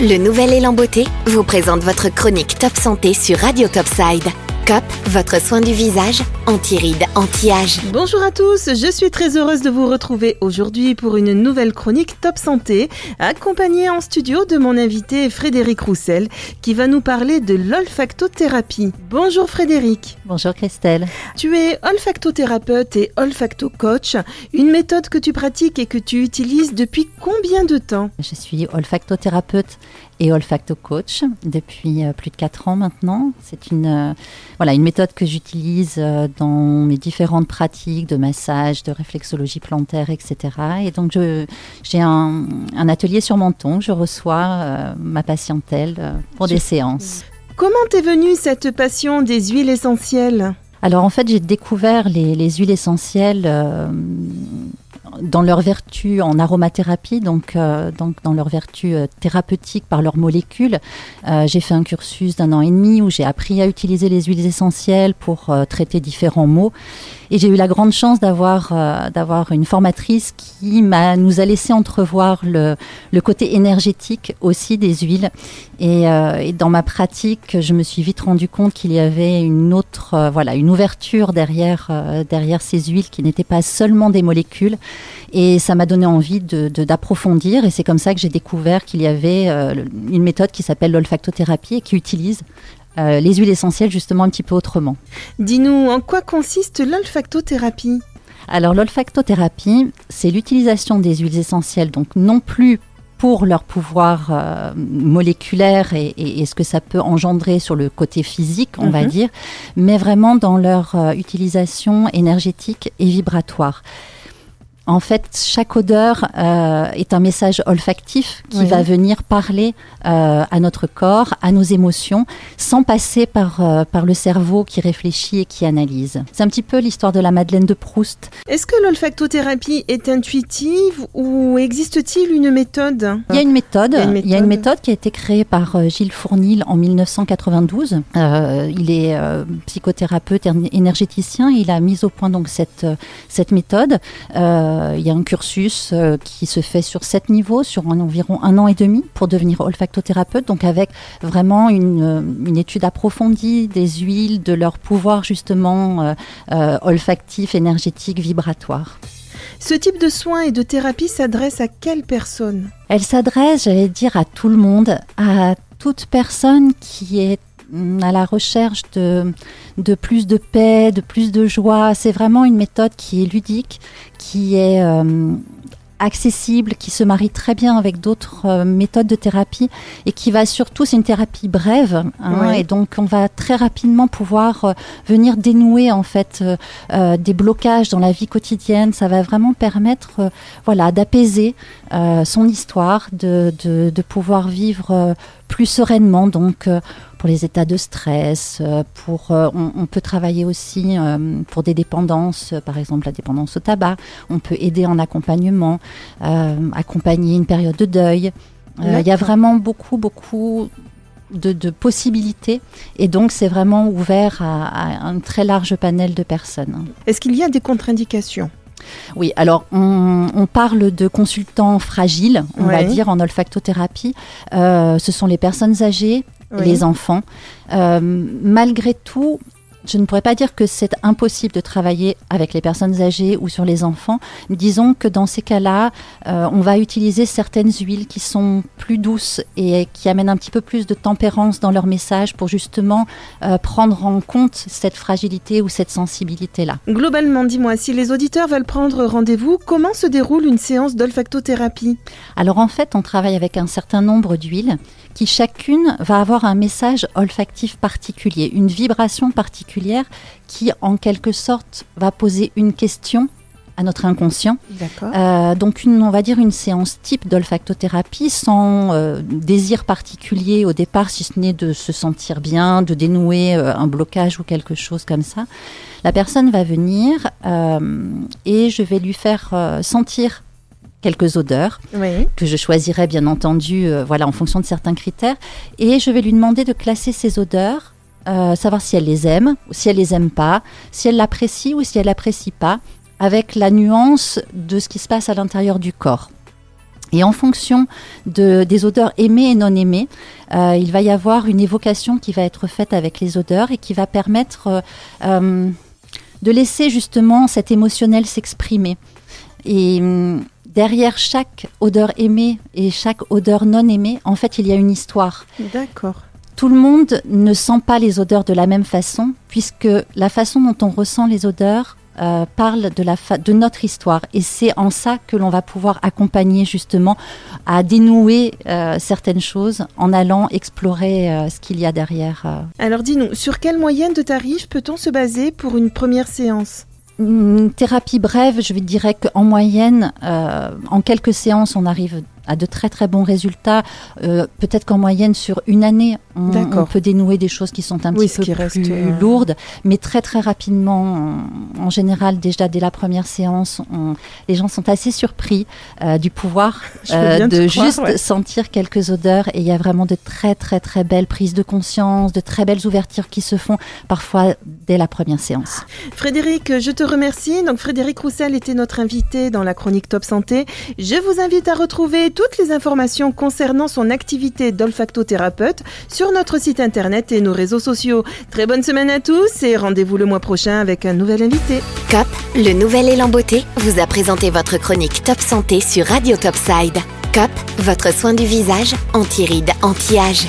Le nouvel élan beauté, vous présente votre chronique Top Santé sur Radio Topside. COP, votre soin du visage, anti-rides, anti-âge. Bonjour à tous, je suis très heureuse de vous retrouver aujourd'hui pour une nouvelle chronique Top Santé, accompagnée en studio de mon invité Frédéric Roussel, qui va nous parler de l'olfactothérapie. Bonjour Frédéric. Bonjour Christelle. Tu es olfactothérapeute et olfactocoach, une méthode que tu pratiques et que tu utilises depuis combien de temps? Je suis olfactothérapeute et olfactocoach depuis euh, plus de 4 ans maintenant. C'est une, euh, voilà, une méthode que j'utilise euh, dans mes différentes pratiques de massage, de réflexologie plantaire, etc. Et donc j'ai un, un, atelier sur Menton, je reçois ma patientèle pour des séances. Comment t'es venue cette passion des huiles essentielles? Alors en fait, j'ai découvert les, les, huiles essentielles dans leur vertu en aromathérapie, donc, euh, donc dans leur vertu euh, thérapeutique par leurs molécules. Euh, j'ai fait un cursus d'un an et demi où j'ai appris à utiliser les huiles essentielles pour traiter différents maux. Et j'ai eu la grande chance d'avoir d'avoir une formatrice qui m'a nous a laissé entrevoir le, le côté énergétique aussi des huiles. Et, et, dans ma pratique, je me suis vite rendu compte qu'il y avait une autre voilà une ouverture derrière derrière ces huiles qui n'étaient pas seulement des molécules, et ça m'a donné envie d'approfondir. De, et c'est comme ça que j'ai découvert qu'il y avait euh, une méthode qui s'appelle l'olfactothérapie et qui utilise euh, les huiles essentielles justement un petit peu autrement. Dis-nous, en quoi consiste l'olfactothérapie? Alors l'olfactothérapie, c'est l'utilisation des huiles essentielles, donc non plus pour leur pouvoir euh, moléculaire et, et, ce que ça peut engendrer sur le côté physique, on va mhm. dire, mais vraiment dans leur utilisation énergétique et vibratoire. En fait, chaque odeur euh, est un message olfactif qui va venir parler euh, à notre corps, à nos émotions, sans passer par, euh, par le cerveau qui réfléchit et qui analyse. C'est un petit peu l'histoire de la Madeleine de Proust. Est-ce que l'olfactothérapie est intuitive ou existe-t-il une méthode? Il y a une méthode. Il y a une méthode, qui a été créée par Gilles Fournil en 1992. il est psychothérapeute énergéticien. Il a mis au point donc cette, cette méthode. Euh, il y a un cursus euh, qui se fait sur sept niveaux, sur environ un an et demi pour devenir olfactothérapeute, donc avec vraiment une, euh, une étude approfondie des huiles, de leur pouvoir justement olfactif, énergétique, vibratoire. Ce type de soins et de thérapie s'adresse à quelle personne? Elle s'adresse, j'allais dire, à tout le monde, à toute personne qui est à la recherche de, de plus de paix, de plus de joie. C'est vraiment une méthode qui est ludique, qui est euh, accessible, qui se marie très bien avec d'autres euh, méthodes de thérapie et qui va surtout, c'est une thérapie brève hein, et donc on va très rapidement pouvoir euh, venir dénouer en fait des blocages dans la vie quotidienne. Ça va vraiment permettre, voilà, d'apaiser son histoire, de, de, de, pouvoir vivre plus sereinement. Donc pour les états de stress, euh, pour, euh, on, peut travailler aussi euh, pour des dépendances, par exemple la dépendance au tabac. On peut aider en accompagnement, accompagner une période de deuil. Il y a vraiment beaucoup, beaucoup de, possibilités et donc c'est vraiment ouvert à, un très large panel de personnes. Est-ce qu'il y a des contre-indications? Oui, alors on, parle de consultants fragiles, on va dire, en olfactothérapie. ce sont les personnes âgées, les enfants. Euh, malgré tout, je ne pourrais pas dire que c'est impossible de travailler avec les personnes âgées ou sur les enfants. Disons que dans ces cas-là, euh, on va utiliser certaines huiles qui sont plus douces et qui amènent un petit peu plus de tempérance dans leur message pour justement euh, prendre en compte cette fragilité ou cette sensibilité-là. Globalement, dis-moi, si les auditeurs veulent prendre rendez-vous, comment se déroule une séance d'olfactothérapie? Alors en fait, on travaille avec un certain nombre d'huiles qui chacune va avoir un message olfactif particulier, une vibration particulière qui en quelque sorte va poser une question à notre inconscient. Euh, donc une, on va dire une séance type d'olfactothérapie sans euh, désir particulier au départ, si ce n'est de se sentir bien, de dénouer euh, un blocage ou quelque chose comme ça. La personne va venir et je vais lui faire sentir quelques odeurs que je choisirai bien entendu voilà en fonction de certains critères et je vais lui demander de classer ces odeurs euh, savoir si elle les aime ou si elle les aime pas si elle l'apprécie ou si elle l'apprécie pas avec la nuance de ce qui se passe à l'intérieur du corps Et en fonction de, des odeurs aimées et non aimées, euh, il va y avoir une évocation qui va être faite avec les odeurs et qui va permettre euh, de laisser justement cet émotionnel s'exprimer. Et hum, derrière chaque odeur aimée et chaque odeur non aimée, en fait, il y a une histoire. D'accord. Tout le monde ne sent pas les odeurs de la même façon, puisque la façon dont on ressent les odeurs euh, parle de, la de notre histoire. Et c'est en ça que l'on va pouvoir accompagner justement à dénouer euh, certaines choses en allant explorer euh, ce qu'il y a derrière. Alors dis-nous, sur quelle moyenne de tarif peut-on se baser pour une première séance? Une thérapie brève, je dirais qu'en moyenne, en quelques séances, on arrive à de très très bons résultats. Euh, peut-être qu'en moyenne sur une année, on, peut dénouer des choses qui sont un petit peu plus euh, lourdes, mais très très rapidement, en, général déjà dès la première séance, les gens sont assez surpris euh, du pouvoir de juste sentir quelques odeurs et il y a vraiment de très très très belles prises de conscience, de très belles ouvertures qui se font parfois dès la première séance. Frédéric, je te remercie. Donc Frédéric Roussel était notre invité dans la chronique Top Santé. Je vous invite à retrouver toutes les informations concernant son activité d'olfactothérapeute sur notre site internet et nos réseaux sociaux. Très bonne semaine à tous et rendez-vous le mois prochain avec un nouvel invité. COP, le nouvel élan beauté, vous a présenté votre chronique Top Santé sur Radio Topside. COP, votre soin du visage, anti-rides, anti-âge.